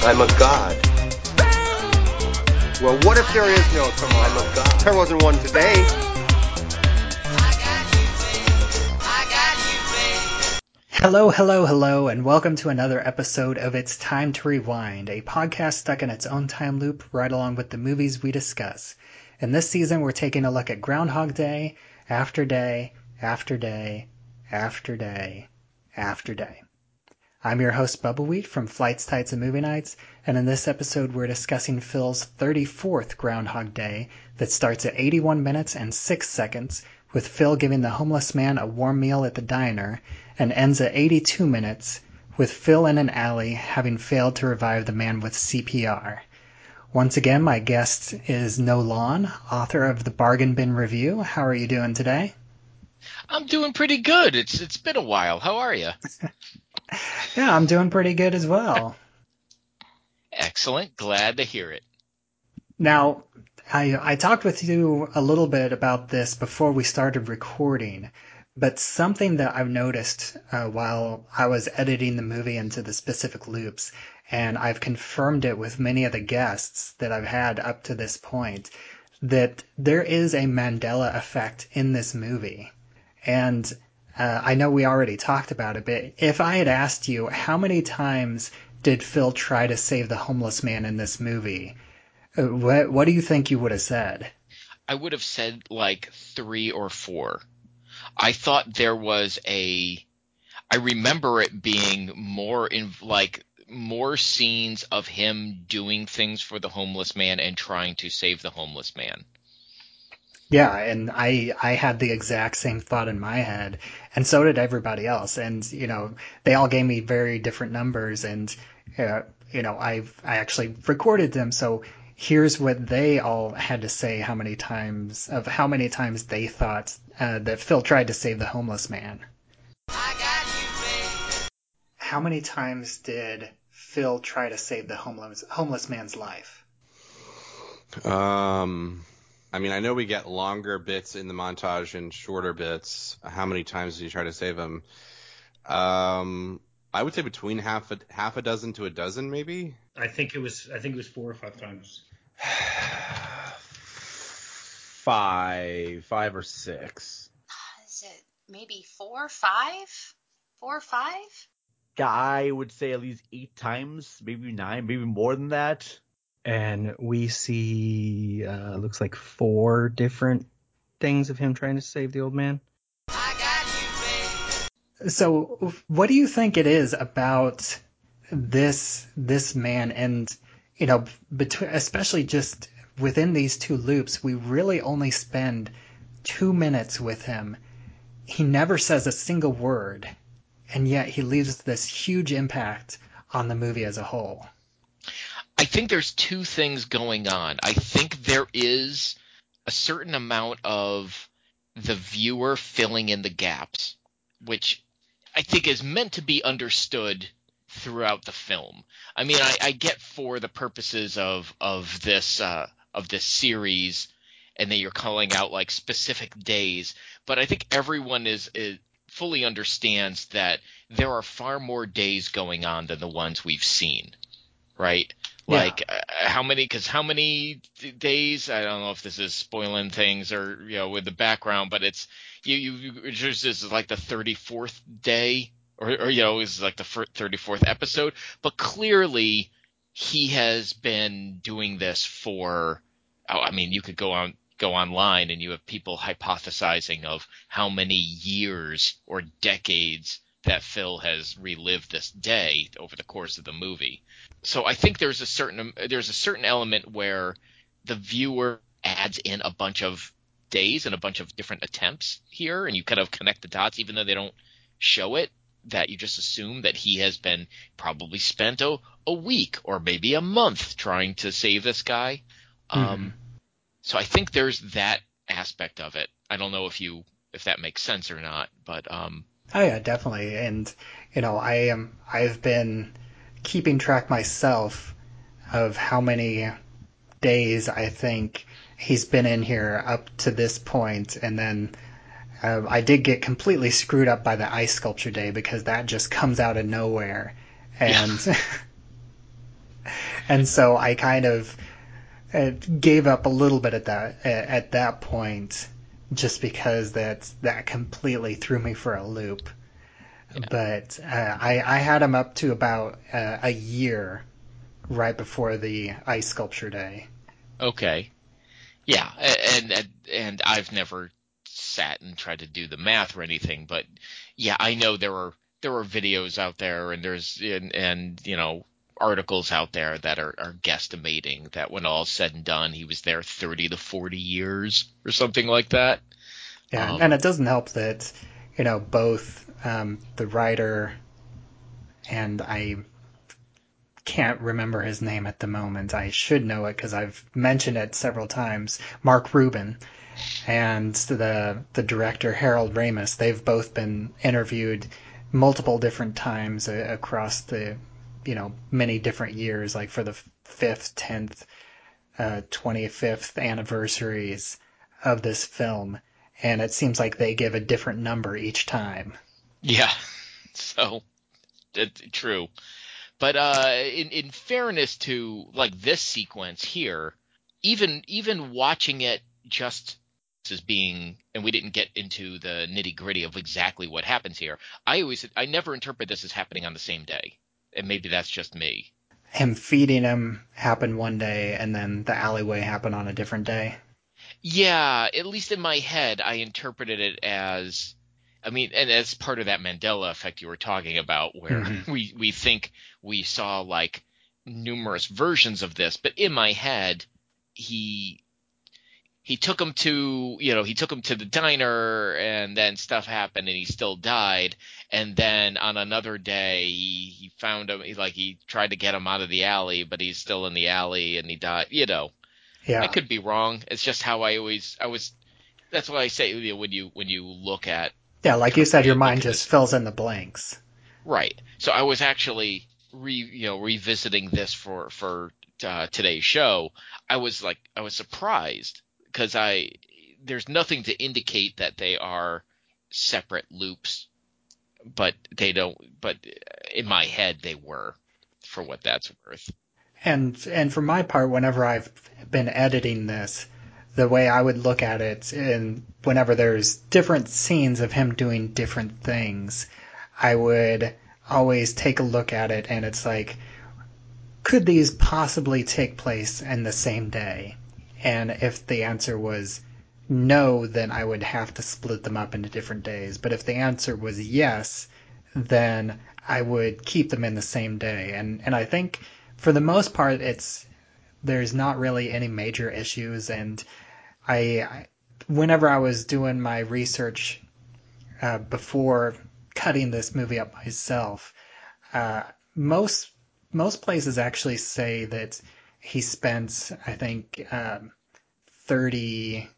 I'm a god. Well, what if there is no tomorrow? I'm a god. There wasn't one today. Hello, hello, hello, and welcome to another episode of It's Time to Rewind, a podcast stuck in its own time loop right along with the movies we discuss. In this season, we're taking a look at Groundhog Day, after day, after day, after day, after day. I'm your host, Bubba Wheat from Flights, Tights, and Movie Nights, and in this episode, we're discussing Phil's 34th Groundhog Day that starts at 81 minutes and 6 seconds, with Phil giving the homeless man a warm meal at the diner, and ends at 82 minutes, with Phil in an alley having failed to revive the man with CPR. Once again, my guest is Nolan, author of the Bargain Bin Review. How are you doing today? I'm doing pretty good. It's it's been a while. How are you? Yeah, I'm doing pretty good as well. Excellent. Glad to hear it. Now, I I talked with you a little bit about this before we started recording, but something that I've noticed uh, while I was editing the movie into the specific loops, and I've confirmed it with many of the guests that I've had up to this point, that there is a Mandela effect in this movie. And uh, I know we already talked about it, but if I had asked you how many times did Phil try to save the homeless man in this movie, uh, what, what do you think you would have said? I would have said like three or four. I thought there was a. I remember it being more in like more scenes of him doing things for the homeless man and trying to save the homeless man. Yeah, and I I had the exact same thought in my head, and so did everybody else. And you know, they all gave me very different numbers, and uh, you know, I I actually recorded them. So here's what they all had to say: how many times of how many times they thought uh, that Phil tried to save the homeless man. How many times did Phil try to save the homeless homeless man's life? Um, I mean, I know we get longer bits in the montage and shorter bits. How many times did you try to save them? Um, I would say between half a half a dozen to a dozen, maybe. I think it was I think it was four or five times. five, five or six. Is it maybe four, five, four, or five? I would say at least eight times, maybe nine, maybe more than that. And we see uh, looks like four different things of him trying to save the old man. So, what do you think it is about this this man, and you know, between especially just within these two loops, we really only spend two minutes with him. He never says a single word, and yet he leaves this huge impact on the movie as a whole. I think there's two things going on. I think there is a certain amount of the viewer filling in the gaps, which I think is meant to be understood throughout the film. I mean, I, I get for the purposes of of this uh, of this series, and that you're calling out like specific days, but I think everyone is, is fully understands that there are far more days going on than the ones we've seen, right? Yeah. Like uh, how many? Because how many days? I don't know if this is spoiling things or you know with the background, but it's you you this is like the 34th day or, or you know is like the fir- 34th episode, but clearly he has been doing this for. Oh, I mean, you could go on go online and you have people hypothesizing of how many years or decades that Phil has relived this day over the course of the movie. So I think there's a certain there's a certain element where the viewer adds in a bunch of days and a bunch of different attempts here, and you kind of connect the dots, even though they don't show it. That you just assume that he has been probably spent a, a week or maybe a month trying to save this guy. Um, so I think there's that aspect of it. I don't know if you if that makes sense or not, but um, Oh yeah, definitely. And you know, I am I've been keeping track myself of how many days I think he's been in here up to this point, and then uh, I did get completely screwed up by the ice sculpture day because that just comes out of nowhere, and and so I kind of uh, gave up a little bit at that at that point, just because that that completely threw me for a loop. But uh, I I had him up to about uh, a year right before the ice sculpture day. Okay. Yeah, and and and I've never sat and tried to do the math or anything, but yeah, I know there are there are videos out there and there's and, and you know articles out there that are, are guesstimating that when all's said and done, he was there 30 to 40 years or something like that. Yeah, Um, and it doesn't help that you know both um, the writer and I can't remember his name at the moment. I should know it because I've mentioned it several times. Mark Rubin and the the director Harold Ramis. They've both been interviewed multiple different times uh, across the you know many different years, like for the fifth, tenth, uh, twenty fifth anniversaries of this film, and it seems like they give a different number each time. Yeah. So, true. But uh, in in fairness to like this sequence here, even even watching it just as being, and we didn't get into the nitty gritty of exactly what happens here. I always I never interpret this as happening on the same day, and maybe that's just me. Him feeding him happened one day, and then the alleyway happened on a different day. Yeah, at least in my head, I interpreted it as, I mean, and as part of that Mandela effect you were talking about, where Mhm. we we think we saw like numerous versions of this, but in my head, he he took him to you know he took him to the diner and then stuff happened and he still died and then on another day he, he found him he, like he tried to get him out of the alley but he's still in the alley and he died you know Yeah, I could be wrong. It's just how I always I was. That's why I say you know, when you when you look at yeah, like you said, your mind just this. fills in the blanks. right. So I was actually re you know revisiting this for for uh, today's show. I was like I was surprised because I there's nothing to indicate that they are separate loops, but they don't. But in my head they were, for what that's worth. And and for my part, whenever I've been editing this, the way I would look at it, and whenever there's different scenes of him doing different things, I would always take a look at it, and it's like, could these possibly take place in the same day? And if the answer was no, then I would have to split them up into different days. But if the answer was yes, then I would keep them in the same day. And and I think for the most part, it's there's not really any major issues. And I, whenever I was doing my research uh, before cutting this movie up myself, uh, most most places actually say that he spent, I think, um, 30,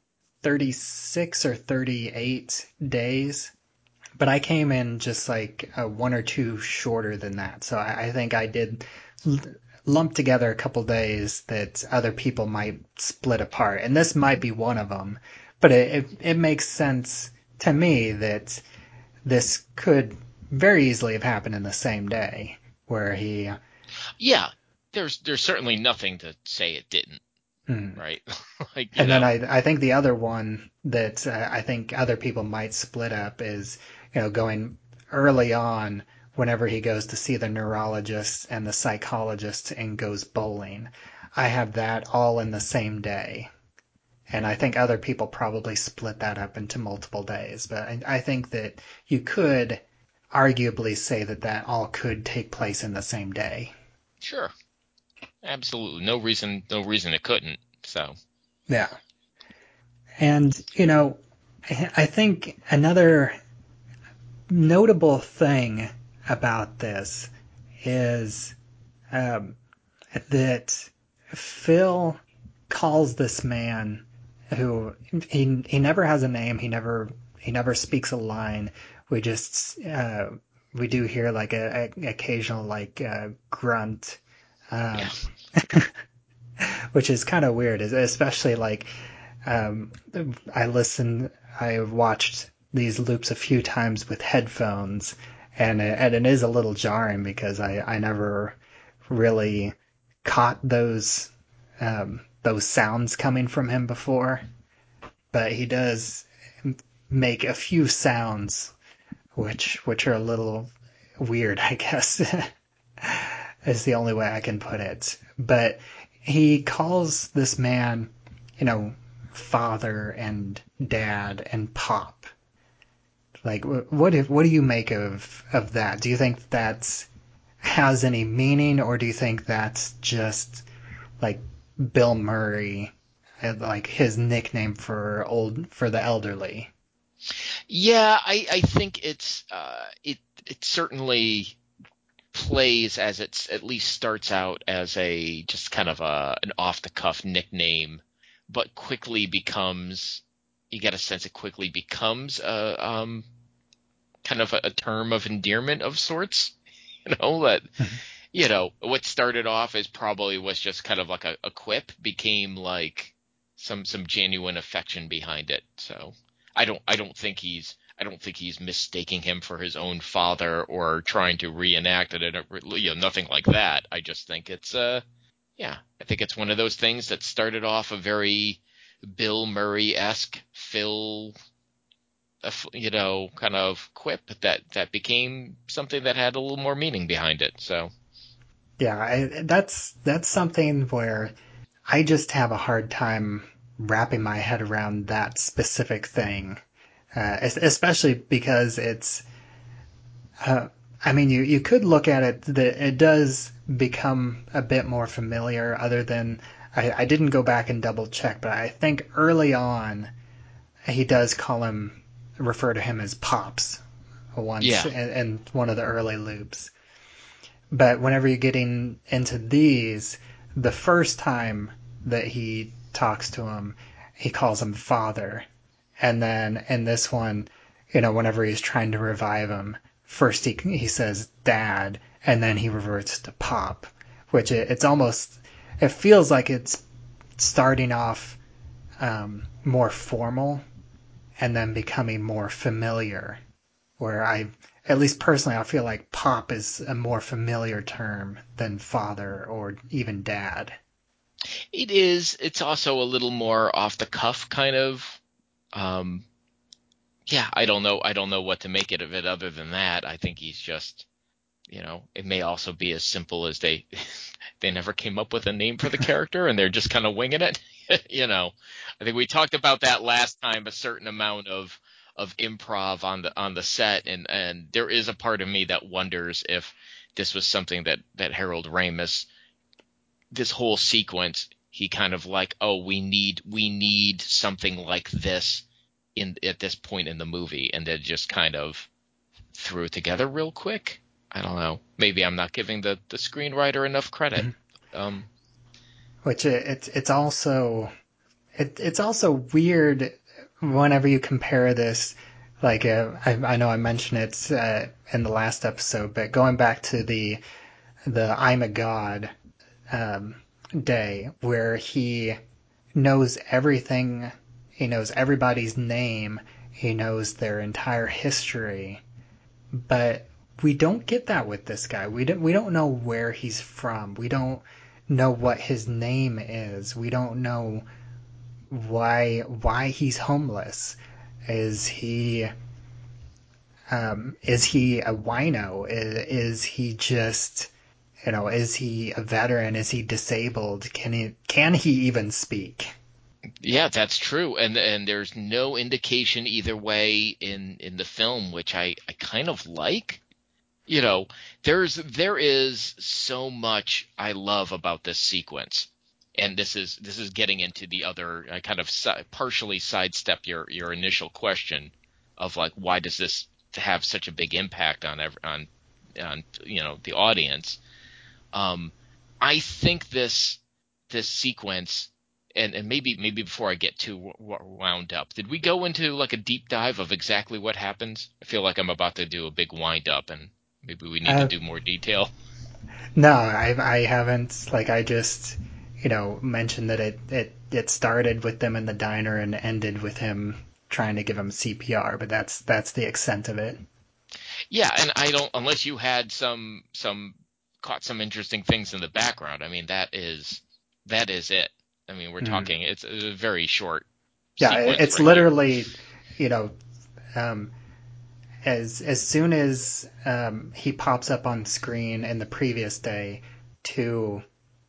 36 or 38 days. But I came in just like uh, one or two shorter than that. So I, I think I did l- lump together a couple days that other people might split apart. And this might be one of them. But it, it, it makes sense to me that this could very easily have happened in the same day where he Yeah, there's there's certainly nothing to say it didn't. Hmm. Right. like And know, then I, I think the other one that uh, I think other people might split up is, you know, going early on whenever he goes to see the neurologist and the psychologist and goes bowling. I have that all in the same day. And I think other people probably split that up into multiple days. But I, I think that you could arguably say that that all could take place in the same day. Sure. Absolutely. No reason no reason it couldn't. So Yeah. And, you know, I think another notable thing about this is um, that Phil calls this man who he he never has a name. He never he never speaks a line. We just uh, we do hear like a, a occasional like uh, grunt, um, Yeah. which is kind of weird. Especially like um, I listen, I watched these loops a few times with headphones, and it, and it is a little jarring because I I never really caught those um, those sounds coming from him before, but he does make a few sounds, which which are a little weird, I guess. Is the only way I can put it. But he calls this man, you know, father and dad and pop. Like, what if, what do you make of of that? Do you think that's has any meaning, or do you think that's just like Bill Murray, like his nickname for old for the elderly? Yeah, I, I think it's uh, it it certainly plays as it's at least starts out as a just kind of a an off the cuff nickname, but quickly becomes you get a sense it quickly becomes a um, kind of a, a term of endearment of sorts. You know that you know what started off as probably was just kind of like a, a quip became like some some genuine affection behind it. So I don't I don't think he's I don't think he's mistaking him for his own father or trying to reenact it. You know, nothing like that. I just think it's uh, yeah, I think it's one of those things that started off a very Bill Murray esque Phil, you know, kind of quip that that became something that had a little more meaning behind it. So, yeah, I, that's that's something where I just have a hard time wrapping my head around that specific thing, uh, especially because it's. Uh, I mean, you, you could look at it that it does become a bit more familiar. Other than I, I didn't go back and double check, but I think early on he does call him refer to him as pops once yeah. one of the early loops. But whenever you're getting into these, the first time that he talks to him, he calls him father. And then in this one, you know, whenever he's trying to revive him, first he he says dad, and then he reverts to pop, which it, it's almost it feels like it's starting off um, more formal and then becoming more familiar. Where I, at least personally, I feel like pop is a more familiar term than father or even dad. It is. It's also a little more off the cuff kind of. Um, yeah, I don't know. I don't know what to make it of it other than that. I think he's just, you know, it may also be as simple as they they never came up with a name for the character and they're just kind of winging it. you know, I think we talked about that last time. A certain amount of of improv on the on the set, and and there is a part of me that wonders if this was something that that Harold Ramis this whole sequence, he kind of like, oh, we need we need something like this in at this point in the movie, and then just kind of threw it together real quick. I don't know. Maybe I'm not giving the the screenwriter enough credit. Um, Which it, it's it's also it, it's also weird whenever you compare this. Like uh, I, I know I mentioned it uh, in the last episode, but going back to the the I'm a God um, day where he knows everything. He knows everybody's name. He knows their entire history. But we don't get that with this guy. We don't we don't know where he's from. We don't know what his name is. We don't know why why he's homeless. Is he um, is he a wino? Is, is he just you know, is he a veteran? Is he disabled? Can he can he even speak? Yeah, that's true, and and there's no indication either way in in the film, which I I kind of like. You know, there's there is so much I love about this sequence, and this is this is getting into the other. I kind of si- partially sidestep your your initial question of like why does this have such a big impact on on on you know the audience um, I think this this sequence, and, and maybe maybe before I get too wound up, did we go into like a deep dive of exactly what happens? I feel like I'm about to do a big wind up, and maybe we need uh, to do more detail. No, I I haven't. Like I just you know mentioned that it it it started with them in the diner and ended with him trying to give him CPR, but that's that's the extent of it. Yeah, and I don't unless you had some some caught some interesting things in the background. I mean, that is that is it. I mean, we're Mhm. talking. It's a very short. Yeah, it's right here. literally, you know, um, as as soon as um, he pops up on screen in the previous day to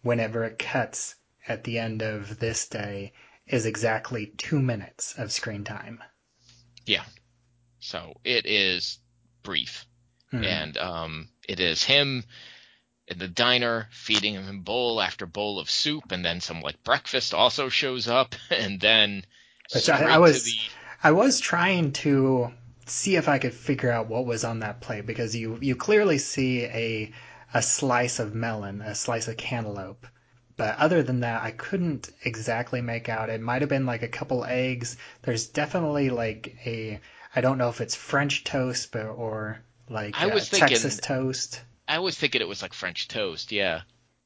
whenever it cuts at the end of this day is exactly two minutes of screen time. Yeah, so it is brief. Mhm. and um, it is him in the diner feeding him bowl after bowl of soup, and then some like breakfast also shows up, and then Which I- I was- the I was trying to see if I could figure out what was on that plate because you you clearly see a a slice of melon, a slice of cantaloupe. But other than that, I couldn't exactly make out. It might have been like a couple eggs. There's definitely like a I don't know if it's French toast but or like I uh, was thinking- Texas toast. I was thinking it was like French toast. Yeah,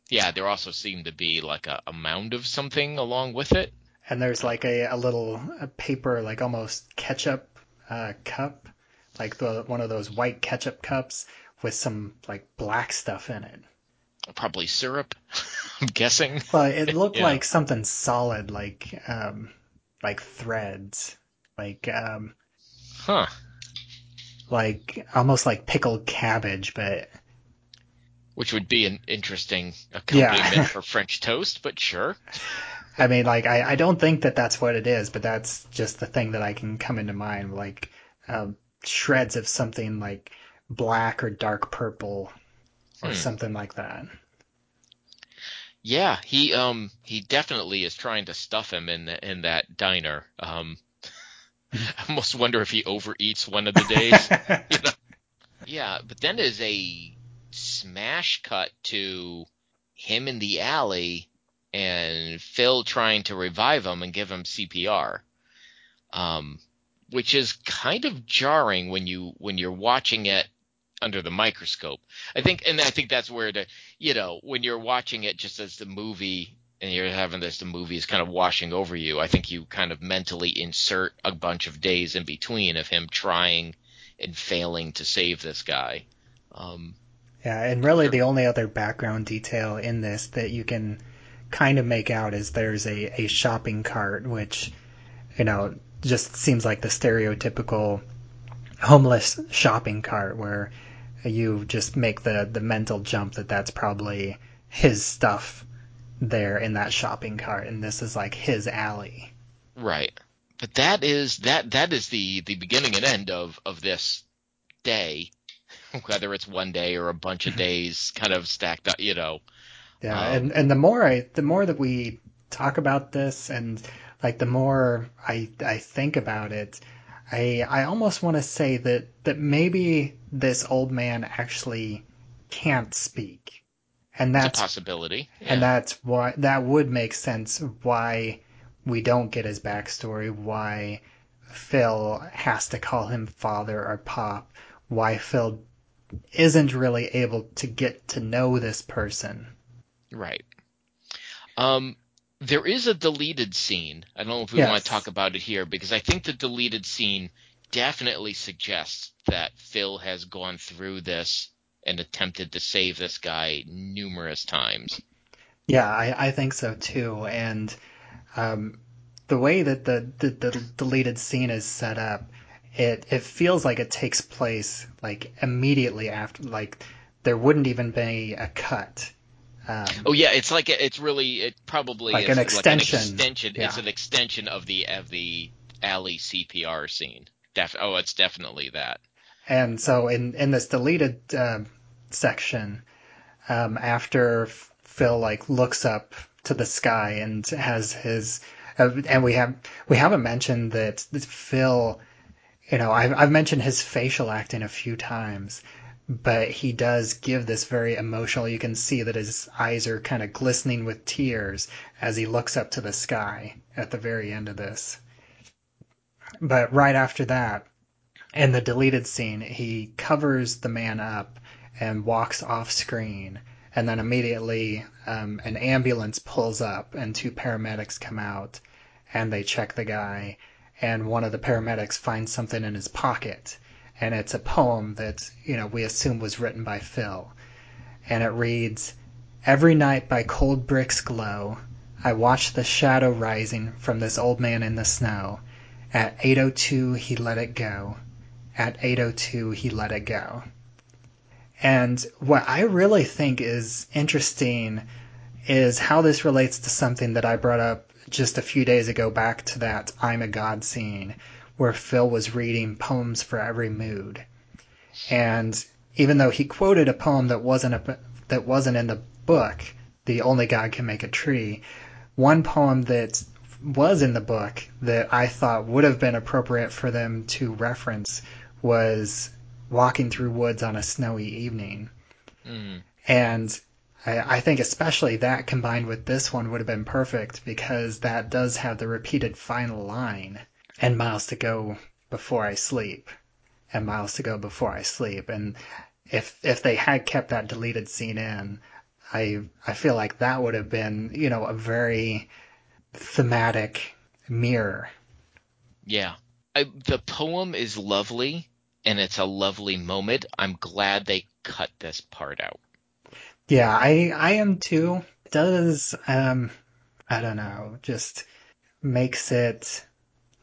yeah. There also seemed to be like a, a mound of something along with it. And there's like a, a little a paper, like almost ketchup uh, cup, like the one of those white ketchup cups with some like black stuff in it. Probably syrup. I'm guessing. Well, it looked Yeah. like something solid, like um, like threads, like um, Huh. like almost like pickled cabbage, but Which would be an interesting Yeah. accompaniment for French toast, but sure. I mean, like I, I don't think that that's what it is, but that's just the thing that I can come into mind, like um, shreds of something like black or dark purple or Hmm. something like that. Yeah, he um he definitely is trying to stuff him in the, in that diner. Um, I almost wonder if he overeats one of the days. you know? Yeah, but then there's a smash cut to him in the alley and Phil trying to revive him and give him CPR. Um, which is kind of jarring when you when you're watching it under the microscope. I think, and I think that's where the you know when you're watching it just as the movie and you're having this the movie is kind of washing over you. I think you kind of mentally insert a bunch of days in between of him trying and failing to save this guy. Um, Yeah, and really the only other background detail in this that you can kind of make out is there's a, a shopping cart, which, you know, just seems like the stereotypical homeless shopping cart where you just make the, the mental jump that that's probably his stuff there in that shopping cart, and this is like his alley. Right. But that is that that is the the beginning and end of of this day, whether it's one day or a bunch of days kind of stacked up, you know. Yeah, Um, and and the more I the more that we talk about this and like the more I I think about it, I I almost want to say that that maybe this old man actually can't speak. And It's a that's possibility. and that's why that would make sense why we don't get his backstory, why Phil has to call him father or pop, why Phil isn't really able to get to know this person. Right. Um, there is a deleted scene. I don't know if we Yes. want to talk about it here because I think the deleted scene definitely suggests that Phil has gone through this and attempted to save this guy numerous times. Yeah, I, I think so too. And um, the way that the, the, the deleted scene is set up, it it feels like it takes place like immediately after. Like there wouldn't even be a cut. Um, Oh yeah, it's like it's really it probably Like is an like extension. an extension. It's Yeah. an extension of the of the alley CPR scene. Def- oh, it's definitely that. And so in in this deleted uh, section, um, after Phil like looks up to the sky and has his, uh, and we have we haven't mentioned that Phil, you know, I've I've mentioned his facial acting a few times, but he does give this very emotional. You can see that his eyes are kind of glistening with tears as he looks up to the sky at the very end of this. But right after that, in the deleted scene, he covers the man up and walks off screen. And then immediately, um, an ambulance pulls up and two paramedics come out and they check the guy. And one of the paramedics finds something in his pocket. And it's a poem that, you know, we assume was written by Phil. and it reads, Every night by cold bricks glow, I watch the shadow rising from this old man in the snow. At 8.02 he let it go. At 8.02 he let it go. And what I really think is interesting is how this relates to something that I brought up just a few days ago back to that I'm a God scene where Phil was reading poems for every mood. And even though he quoted a poem that wasn't a, that wasn't in the book, The Only God Can Make a Tree, one poem that was in the book that I thought would have been appropriate for them to reference was Walking Through Woods on a Snowy Evening. Mm. And I, I think especially that combined with this one would have been perfect because that does have the repeated final line and miles to go before I sleep and miles to go before I sleep. And if if they had kept that deleted scene in, I I feel like that would have been you know a very thematic mirror. Yeah. I, the poem is lovely and it's a lovely moment. I'm glad they cut this part out. Yeah, I I am too. It does um I don't know, just makes it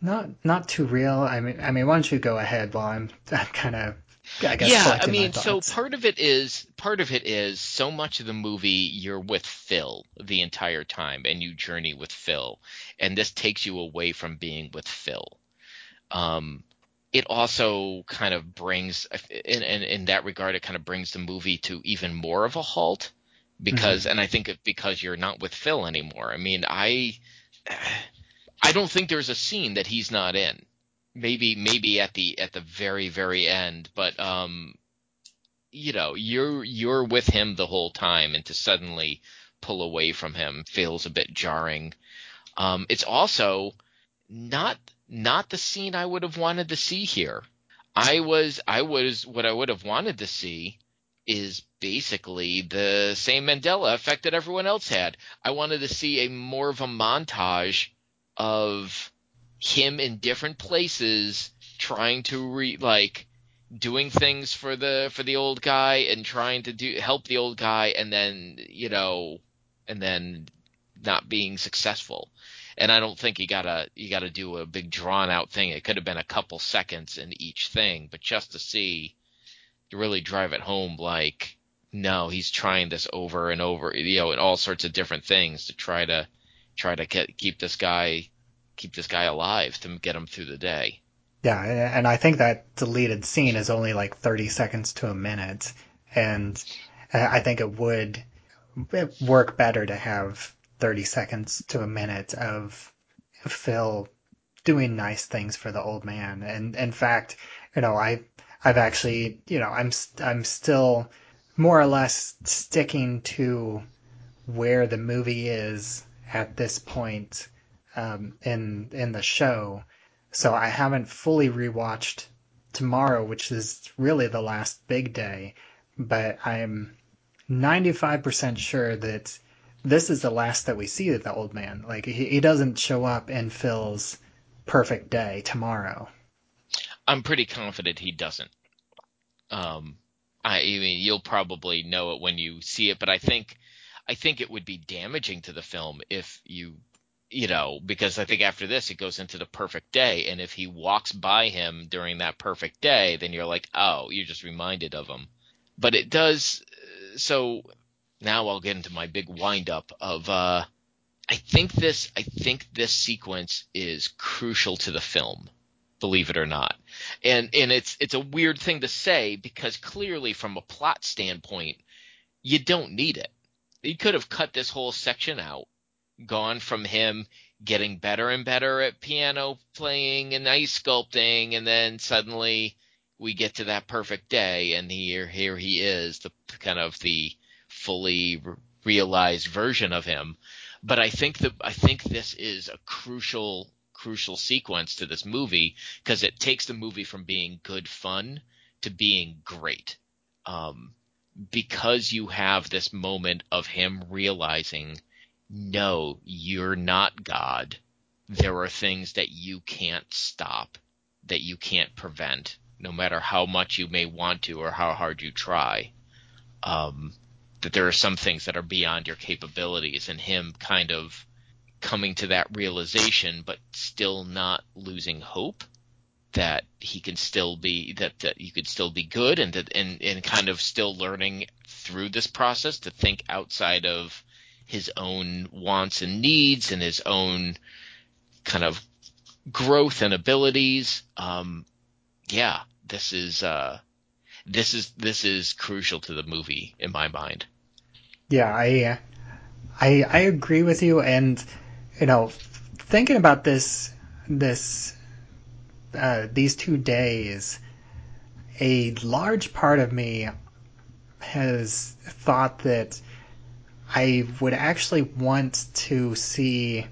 not not too real. I mean I mean why don't you go ahead while I'm I'm kind of I guess yeah, I mean, so part of it is part of it is so much of the movie you're with Phil the entire time, and you journey with Phil, and this takes you away from being with Phil. Um, it also kind of brings, in, in in that regard, it kind of brings the movie to even more of a halt because, and I think it, because you're not with Phil anymore. I mean, I I don't think there's a scene that he's not in. Maybe maybe at the at the very very end but um you know you're you're with him the whole time and to suddenly pull away from him feels a bit jarring. Um it's also not not the scene i would have wanted to see here. I was i was what i would have wanted to see is basically the same mandela effect that everyone else had. I wanted to see a more of a montage of him in different places trying to re like doing things for the for the old guy and trying to do help the old guy and then you know and then not being successful and i don't think you gotta you gotta do a big drawn out thing it could have been a couple seconds in each thing but just to see to really drive it home like no he's trying this over and over you know and all sorts of different things to try to try to keep this guy keep this guy alive to get him through the day. Yeah, and I think that deleted scene is only like 30 seconds to a minute, and uh, I think it would work better to have 30 seconds to a minute of Phil doing nice things for the old man. And in fact, you know, I I've actually, you know, I'm I'm still more or less sticking to where the movie is at this point um, in in the show. So I haven't fully rewatched tomorrow, which is really the last big day, but I'm 95% sure that this is the last that we see of the old man. Like he, he doesn't show up in Phil's perfect day tomorrow. I'm pretty confident he doesn't. Um, I, I mean, you'll probably know it when you see it, but I think, I think it would be damaging to the film if you you know, because I think after this it goes into the perfect day, and if he walks by him during that perfect day, then you're like, oh, you're just reminded of him. But it does. So now I'll get into my big windup of. uh I think this. I think this sequence is crucial to the film, believe it or not, and and it's it's a weird thing to say because clearly from a plot standpoint, you don't need it. You could have cut this whole section out gone from him getting better and better at piano playing and ice sculpting and then suddenly we get to that perfect day and here here he is the kind of the fully realized version of him but i think that i think this is a crucial crucial sequence to this movie because it takes the movie from being good fun to being great um, because you have this moment of him realizing no, you're not God. There are things that you can't stop, that you can't prevent, no matter how much you may want to or how hard you try. Um, that there are some things that are beyond your capabilities, and him kind of coming to that realization, but still not losing hope that he can still be that, that you could still be good and that and, and kind of still learning through this process to think outside of his own wants and needs and his own kind of growth and abilities. Um, yeah, this is uh, this is this is crucial to the movie in my mind. Yeah, I I I agree with you, and you know, thinking about this this uh, these two days, a large part of me has thought that I would actually want to see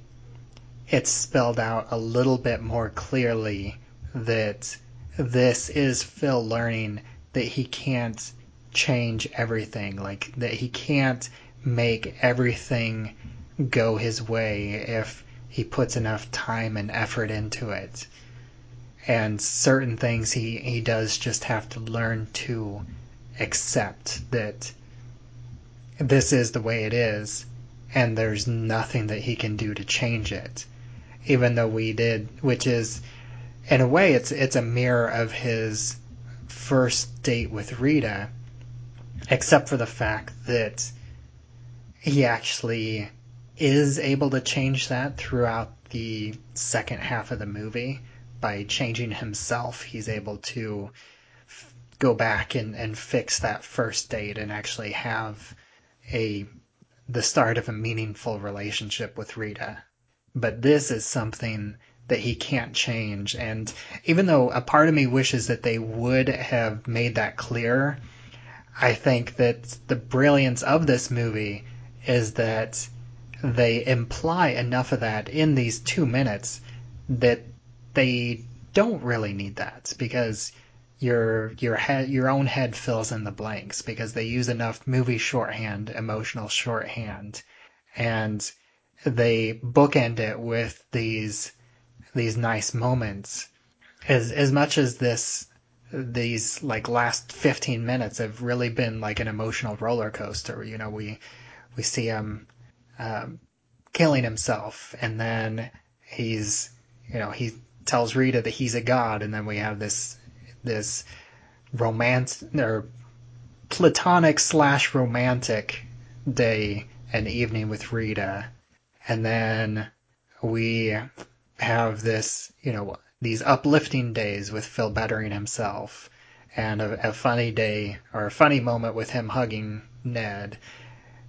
it spelled out a little bit more clearly that this is Phil learning that he can't change everything, like that he can't make everything go his way if he puts enough time and effort into it. And certain things he, he does just have to learn to accept that this is the way it is and there's nothing that he can do to change it. Even though we did, which is in a way it's it's a mirror of his first date with Rita, except for the fact that he actually is able to change that throughout the second half of the movie by changing himself. He's able to f- go back and, and fix that first date and actually have a the start of a meaningful relationship with Rita. But this is something that he can't change. And even though a part of me wishes that they would have made that clear, I think that the brilliance of this movie is that they imply enough of that in these two minutes that they don't really need that because your your head your own head fills in the blanks because they use enough movie shorthand, emotional shorthand, and they bookend it with these these nice moments. As as much as this these like last 15 minutes have really been like an emotional roller coaster. You know, we we see him um, killing himself, and then he's you know he tells Rita that he's a god, and then we have this this romance or platonic slash romantic day and evening with Rita, and then we have this you know these uplifting days with Phil bettering himself, and a, a funny day or a funny moment with him hugging Ned,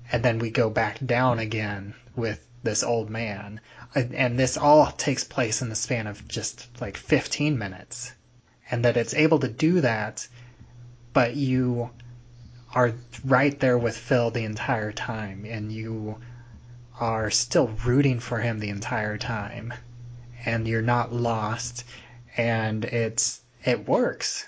and then we go back down again with this old man, and, and this all takes place in the span of just like 15 minutes. And that it's able to do that, but you are right there with Phil the entire time, and you are still rooting for him the entire time, and you're not lost, and it's it works.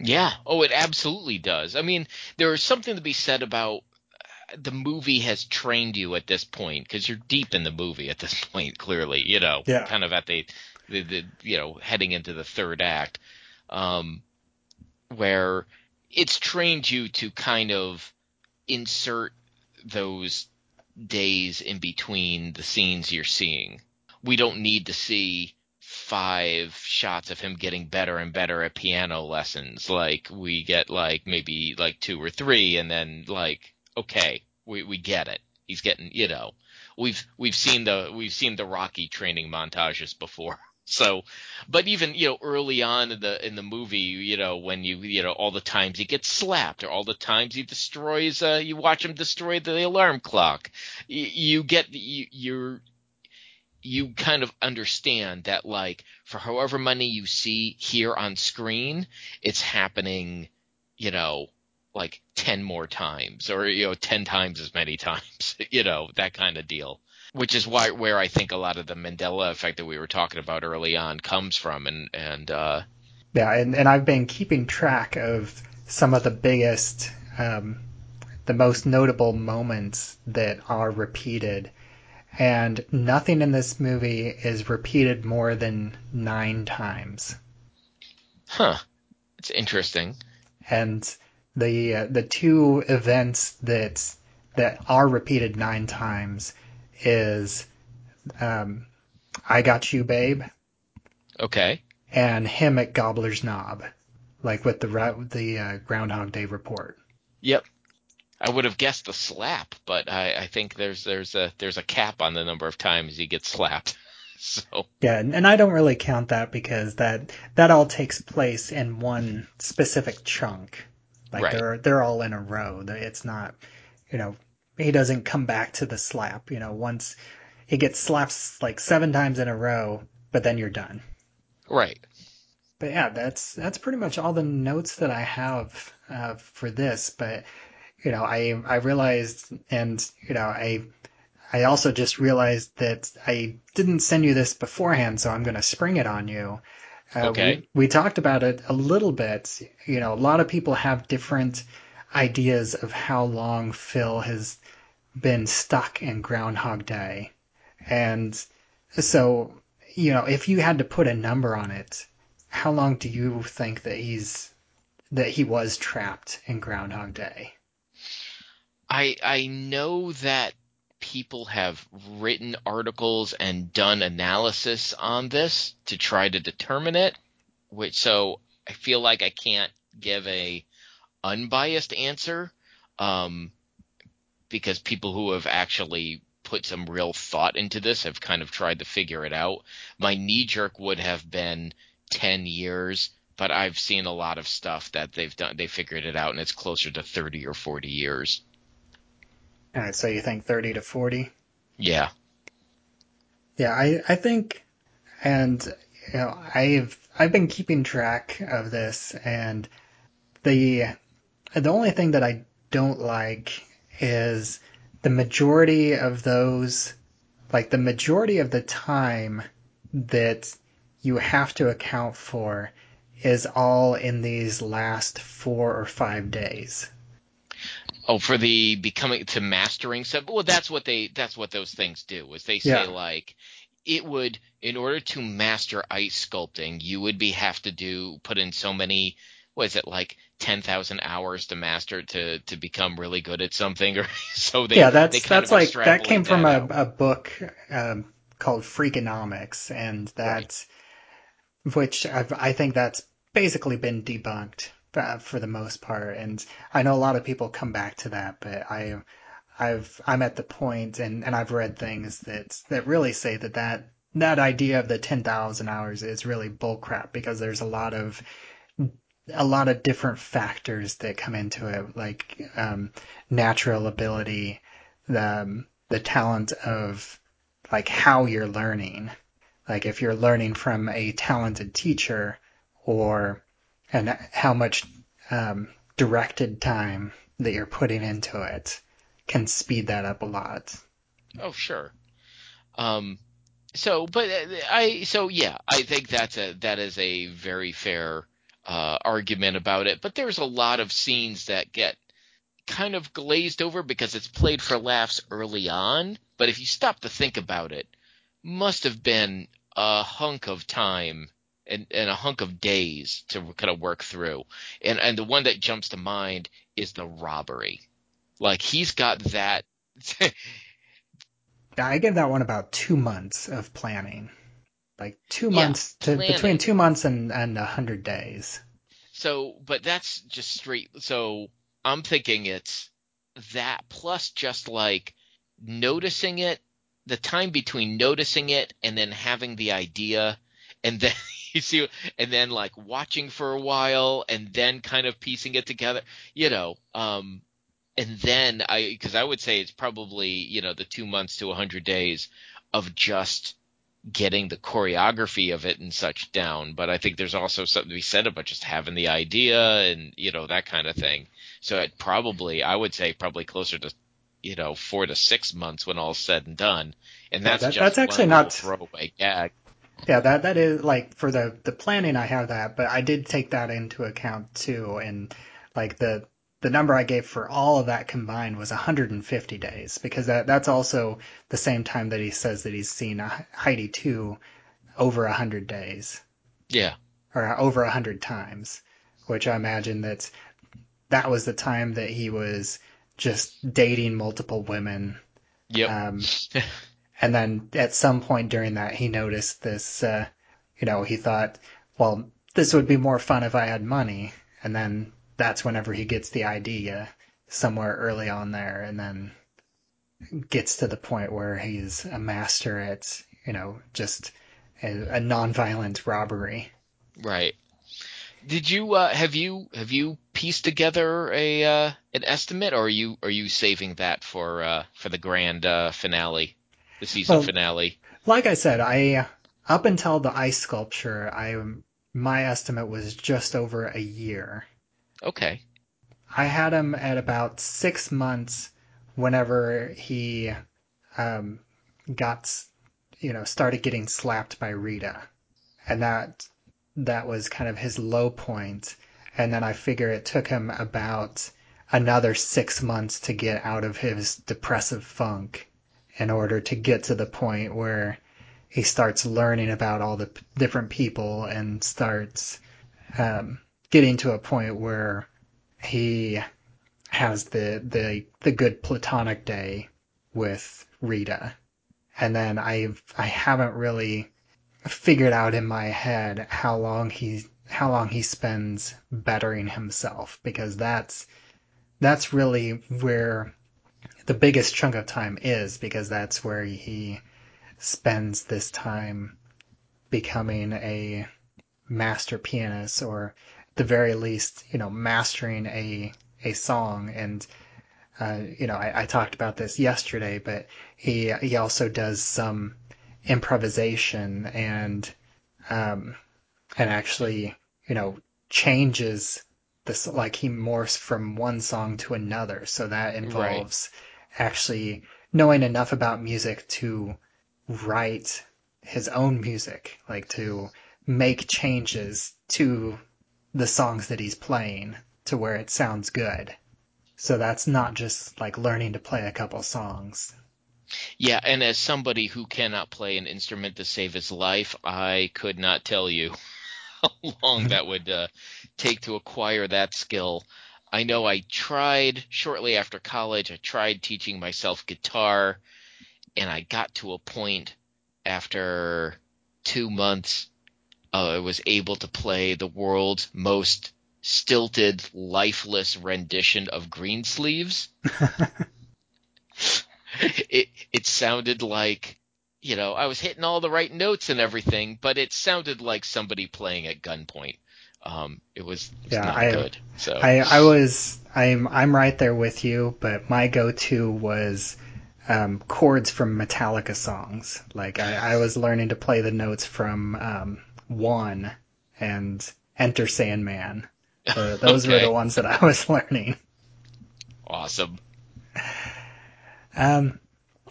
Yeah. Oh, it absolutely does. I mean, there is something to be said about uh, the movie has trained you at this point because you're deep in the movie at this point. Clearly, you know, Yeah. kind of at the, the, the you know heading into the third act, um, where it's trained you to kind of insert those days in between the scenes you're seeing. We don't need to see five shots of him getting better and better at piano lessons. Like we get like maybe like two or three and then like, okay, we, we get it. He's getting, you know, we've, we've seen the, we've seen the Rocky training montages before. So, but even, you know, early on in the, in the movie, you know, when you, you know, all the times he gets slapped or all the times he destroys, uh, you watch him destroy the alarm clock, you, you get, you, you're, you kind of understand that like for however many you see here on screen, it's happening, you know, like 10 more times or, you know, 10 times as many times, you know, that kind of deal. Which is why, where I think a lot of the Mandela effect that we were talking about early on comes from. And, and, uh, Yeah, and, and I've been keeping track of some of the biggest, um, the most notable moments that are repeated. And nothing in this movie is repeated more than nine times. huh, it's interesting. And the uh, the two events that that are repeated nine times is um, I got you, babe, Okay. and him at Gobbler's Knob, like with the the uh, Groundhog Day report. Yep. I would have guessed the slap, but I, I think there's there's a there's a cap on the number of times he gets slapped. So Yeah, and I don't really count that because that that all takes place in one specific chunk. Like Right. they're they're all in a row. It's not, you know, he doesn't come back to the slap. You know, once he gets slapped like seven times in a row, but then you're done. right. But yeah, that's that's pretty much all the notes that I have uh, for this. But you know, I I realized, and you know, I I also just realized that I didn't send you this beforehand, so I'm going to spring it on you. Uh, Okay. We, we talked about it a little bit. You know, a lot of people have different ideas of how long Phil has been stuck in Groundhog Day, and so you know, if you had to put a number on it, how long do you think that he's that he was trapped in Groundhog Day? I I know that people have written articles and done analysis on this to try to determine it, which so I feel like I can't give a unbiased answer um, because people who have actually put some real thought into this have kind of tried to figure it out. My knee jerk would have been 10 years, but I've seen a lot of stuff that they've done they figured it out and it's closer to 30 or 40 years. All right, so you think 30 to 40? Yeah. Yeah, I, I think, and you know, I've I've been keeping track of this, and the the only thing that I don't like is the majority of those, like the majority of the time that you have to account for is all in these last four or five days. Oh, for the becoming to mastering stuff. Well, that's what they that's what those things do. Is they say Yeah. like it would in order to master ice sculpting, you would be have to do put in so many what is it like ten thousand hours to master to to become really good at something or so they yeah, that's they that's like that came from a, a book um, called Freakonomics, and that which I've, I think that's basically been debunked uh, for the most part. And I know a lot of people come back to that, but I I've I'm at the point, and and I've read things that that really say that that that idea of the ten thousand hours is really bullcrap because there's a lot of a lot of different factors that come into it, like um, natural ability, the um, the talent of like how you're learning, like if you're learning from a talented teacher, or and how much um, directed time that you're putting into it can speed that up a lot. Oh, sure. Um, so, but uh, I, so yeah, I think that's a that is a very fair uh, argument about it. But there's a lot of scenes that get kind of glazed over because it's played for laughs early on. But if you stop to think about it, must have been a hunk of time and, and a hunk of days to kind of work through. And and the one that jumps to mind is the robbery. Like he's got that. I give that one about two months of planning, like two Yeah, months to planning. between two months and and a hundred days. So, but that's just straight. So I'm thinking it's that plus just like noticing it, the time between noticing it and then having the idea, and then you see, and then like watching for a while and then kind of piecing it together, you know. Um, and then I, because I would say it's probably you know the two months to a hundred days of just getting the choreography of it and such down. But I think there's also something to be said about just having the idea and you know that kind of thing. So it probably I would say probably closer to you know four to six months when all's said and done. And Yeah, that's that- just that's actually not- throwaway gag. Yeah, that that is like for the the planning I have that, but I did take that into account too, and like the the number I gave for all of that combined was 150 days because that that's also the same time that he says that he's seen Heidi 2 over 100 days Yeah. or over 100 times, which I imagine that's that was the time that he was just dating multiple women. Yep. Um, and then at some point during that, he noticed this. Uh, you know, he thought, well, this would be more fun if I had money. And then that's whenever he gets the idea somewhere early on there, and then gets to the point where he's a master at, you know, just a, a non-violent robbery. Right. Did you uh, have you have you pieced together a uh, an estimate, or are you are you saving that for uh, for the grand uh, finale, the season Well- finale? Like I said, I up until the ice sculpture, I my estimate was just over a year. Okay. I had him at about six months whenever he um, got, you know, started getting slapped by Rita, and that that was kind of his low point. And then I figure it took him about another six months to get out of his depressive funk in order to get to the point where he starts learning about all the p- different people and starts um, getting to a point where he has the the the good platonic day with Rita. And then I I haven't really figured out in my head how long he how long he spends bettering himself because that's that's really where the biggest chunk of time is because that's where he spends this time becoming a master pianist or at the very least, you know, mastering a a song. And uh, you know, I, I talked about this yesterday, but he he also does some improvisation and um, and actually, you know, changes this like he morphs from one song to another. So that involves actually knowing enough about music to write his own music, like to make changes to the songs that he's playing to where it sounds good. So that's not just like learning to play a couple songs. Yeah, and as somebody who cannot play an instrument to save his life, I could not tell you how long that would uh, take to acquire that skill. I know I tried shortly after college, I tried teaching myself guitar, and I got to a point after two months, uh, I was able to play the world's most stilted, lifeless rendition of Greensleeves. it it sounded like you know I was hitting all the right notes and everything, but it sounded like somebody playing at gunpoint. Um, it was, it was Yeah, not I- good. So I, I was I'm I'm right there with you, but my go-to was um, chords from Metallica songs. Like I, I was learning to play the notes from um, One and Enter Sandman. So those were the ones that I was learning. awesome. Um,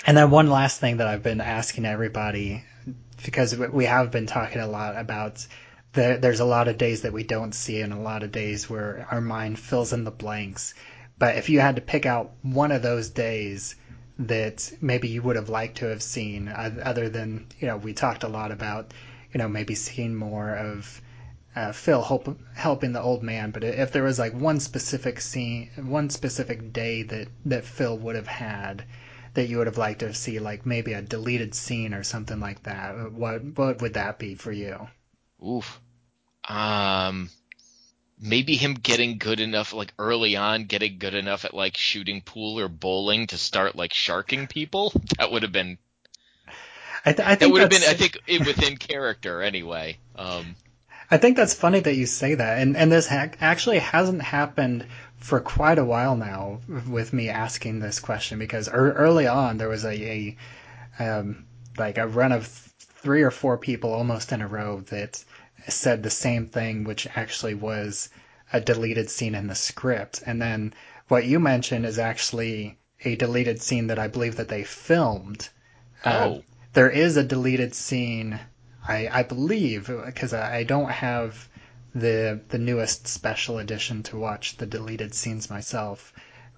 and then one last thing that I've been asking everybody, because we have been talking a lot about the, there's a lot of days that we don't see and a lot of days where our mind fills in the blanks. But if you had to pick out one of those days that maybe you would have liked to have seen, other than, you know, we talked a lot about, you know, maybe seeing more of uh, Phil help, helping the old man, but if there was like one specific scene, one specific day that, that Phil would have had that you would have liked to see, like maybe a deleted scene or something like that, what what would that be for you? Oof. Um, maybe him getting good enough, like early on, getting good enough at like shooting pool or bowling to start like sharking people. That would have been. I, th- I That would have been, I think, it, within character anyway. Um, I think that's funny that you say that, and and this ha- actually hasn't happened for quite a while now with me asking this question because er- early on there was a, a um, like a run of three or four people almost in a row that said the same thing, which actually was a deleted scene in the script, and then what you mentioned is actually a deleted scene that I believe that they filmed. Uh, oh, there is a deleted scene, I, I believe, because I, I don't have the the newest special edition to watch the deleted scenes myself,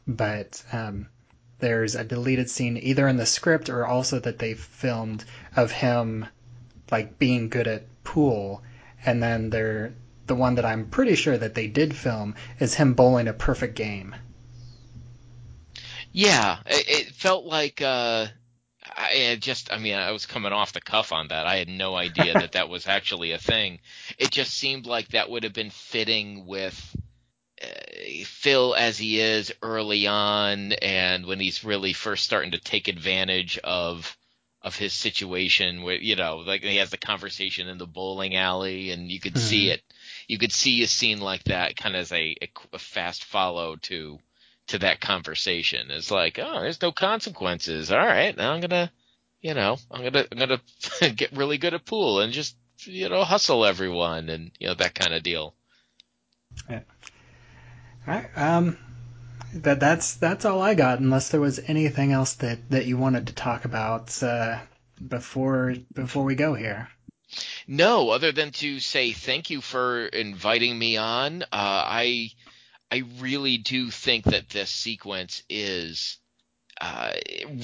but um, there's a deleted scene either in the script or also that they filmed of him like being good at pool, and then the one that I'm pretty sure that they did film is him bowling a perfect game. Yeah, it, it felt like uh, I just. I mean, I was coming off the cuff on that. I had no idea that that was actually a thing. It just seemed like that would have been fitting with uh, Phil as he is early on, and when he's really first starting to take advantage of of his situation where you know like he has the conversation in the bowling alley and you could see Mhm. it you could see a scene like that kind of as a, a, a fast follow to to that conversation it's like oh there's no consequences all right now i'm gonna you know i'm gonna i'm gonna get really good at pool and just you know hustle everyone and you know that kind of deal yeah All right. Um, that that's that's all I got. Unless there was anything else that that you wanted to talk about uh, before before we go here. No, other than to say thank you for inviting me on. Uh, I I really do think that this sequence is uh,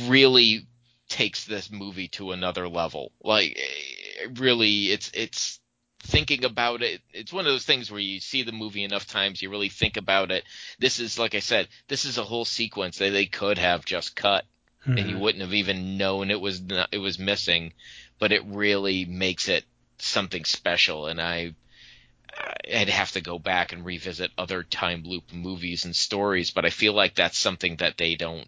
really takes this movie to another level. Like really, it's it's thinking about it. It's one of those things where you see the movie enough times, you really think about it. This is like I said, this is a whole sequence that they could have just cut and you Mhm. wouldn't have even known it was not, it was missing, but it really makes it something special. And I, I'd have to go back and revisit other time loop movies and stories, but I feel like that's something that they don't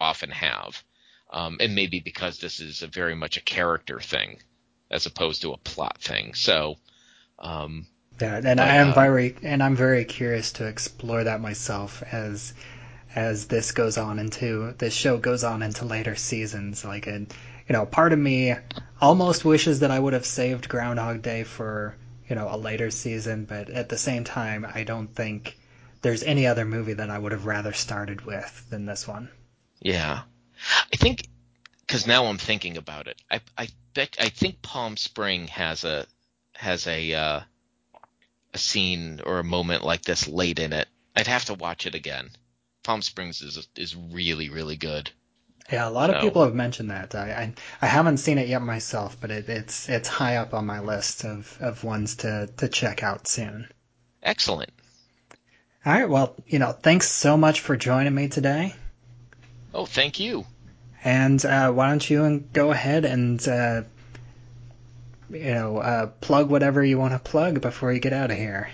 often have. Um, and maybe because this is a very much a character thing as opposed to a plot thing. So, um, Yeah, and But, I am uh, very and I'm very curious to explore that myself as as this goes on into this show goes on into later seasons. Like, and you know, part of me almost wishes that I would have saved Groundhog Day for you know a later season, but at the same time, I don't think there's any other movie that I would have rather started with than this one. Yeah, I think because now I'm thinking about it. I I bet I think Palm Spring has a has a uh, a scene or a moment like this late in it. I'd have to watch it again. Palm Springs is is really really good. Yeah, a lot of people have mentioned that. I, I I haven't seen it yet myself, but it, it's it's high up on my list of, of ones to, to check out soon. Excellent. All right, well, you know, thanks so much for joining me today. Oh, thank you. And uh, why don't you go ahead and uh, you know uh, plug whatever you want to plug before you get out of here.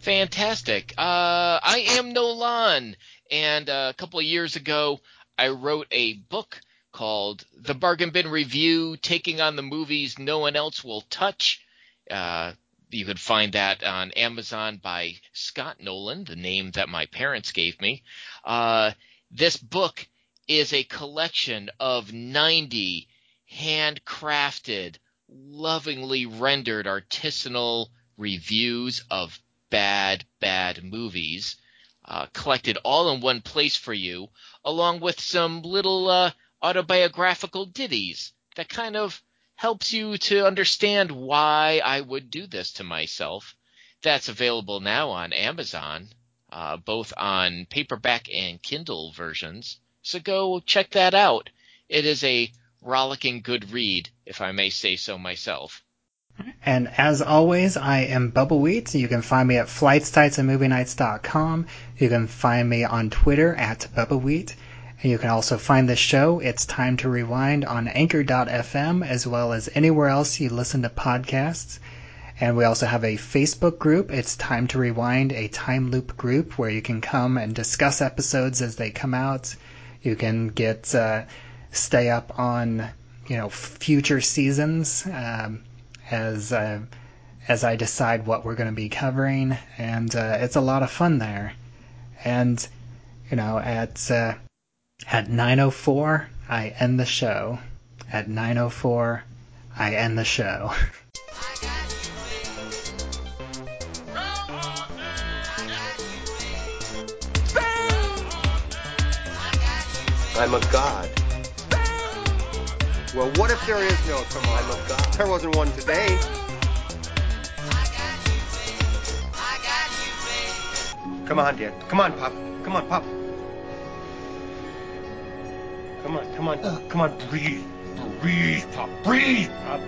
Fantastic. Uh, I am Nolan, and uh, a couple of years ago, I wrote a book called The Bargain Bin Review: Taking on the Movies No One Else Will Touch. Uh, you can find that on Amazon by Scott Nolan, the name that my parents gave me. Uh, this book is a collection of 90 handcrafted, lovingly rendered artisanal reviews of bad, bad movies, uh, collected all in one place for you, along with some little uh, autobiographical ditties that kind of helps you to understand why I would do this to myself. That's available now on Amazon, uh, both on paperback and Kindle versions. So go check that out. It is a rollicking good read, if I may say so myself. And as always, I am Bubba Wheat. You can find me at flightstights You can find me on Twitter at Bubba Wheat. And you can also find the show, It's Time to Rewind, on Anchor.fm, as well as anywhere else you listen to podcasts. And we also have a Facebook group, It's Time to Rewind, a time loop group where you can come and discuss episodes as they come out. You can get, uh, stay up on, you know, future seasons. Um, as uh, as I decide what we're going to be covering, and uh, it's a lot of fun there. And you know, at uh, at 9:04, I end the show. At 9:04, I end the show. I'm a god. Well, what if there is no tomorrow? There wasn't one today. Come on, dear. Come on, Pop. Come on, Pop. Come on, come on, come on, breathe. Breathe, Pop. Breathe, Pop.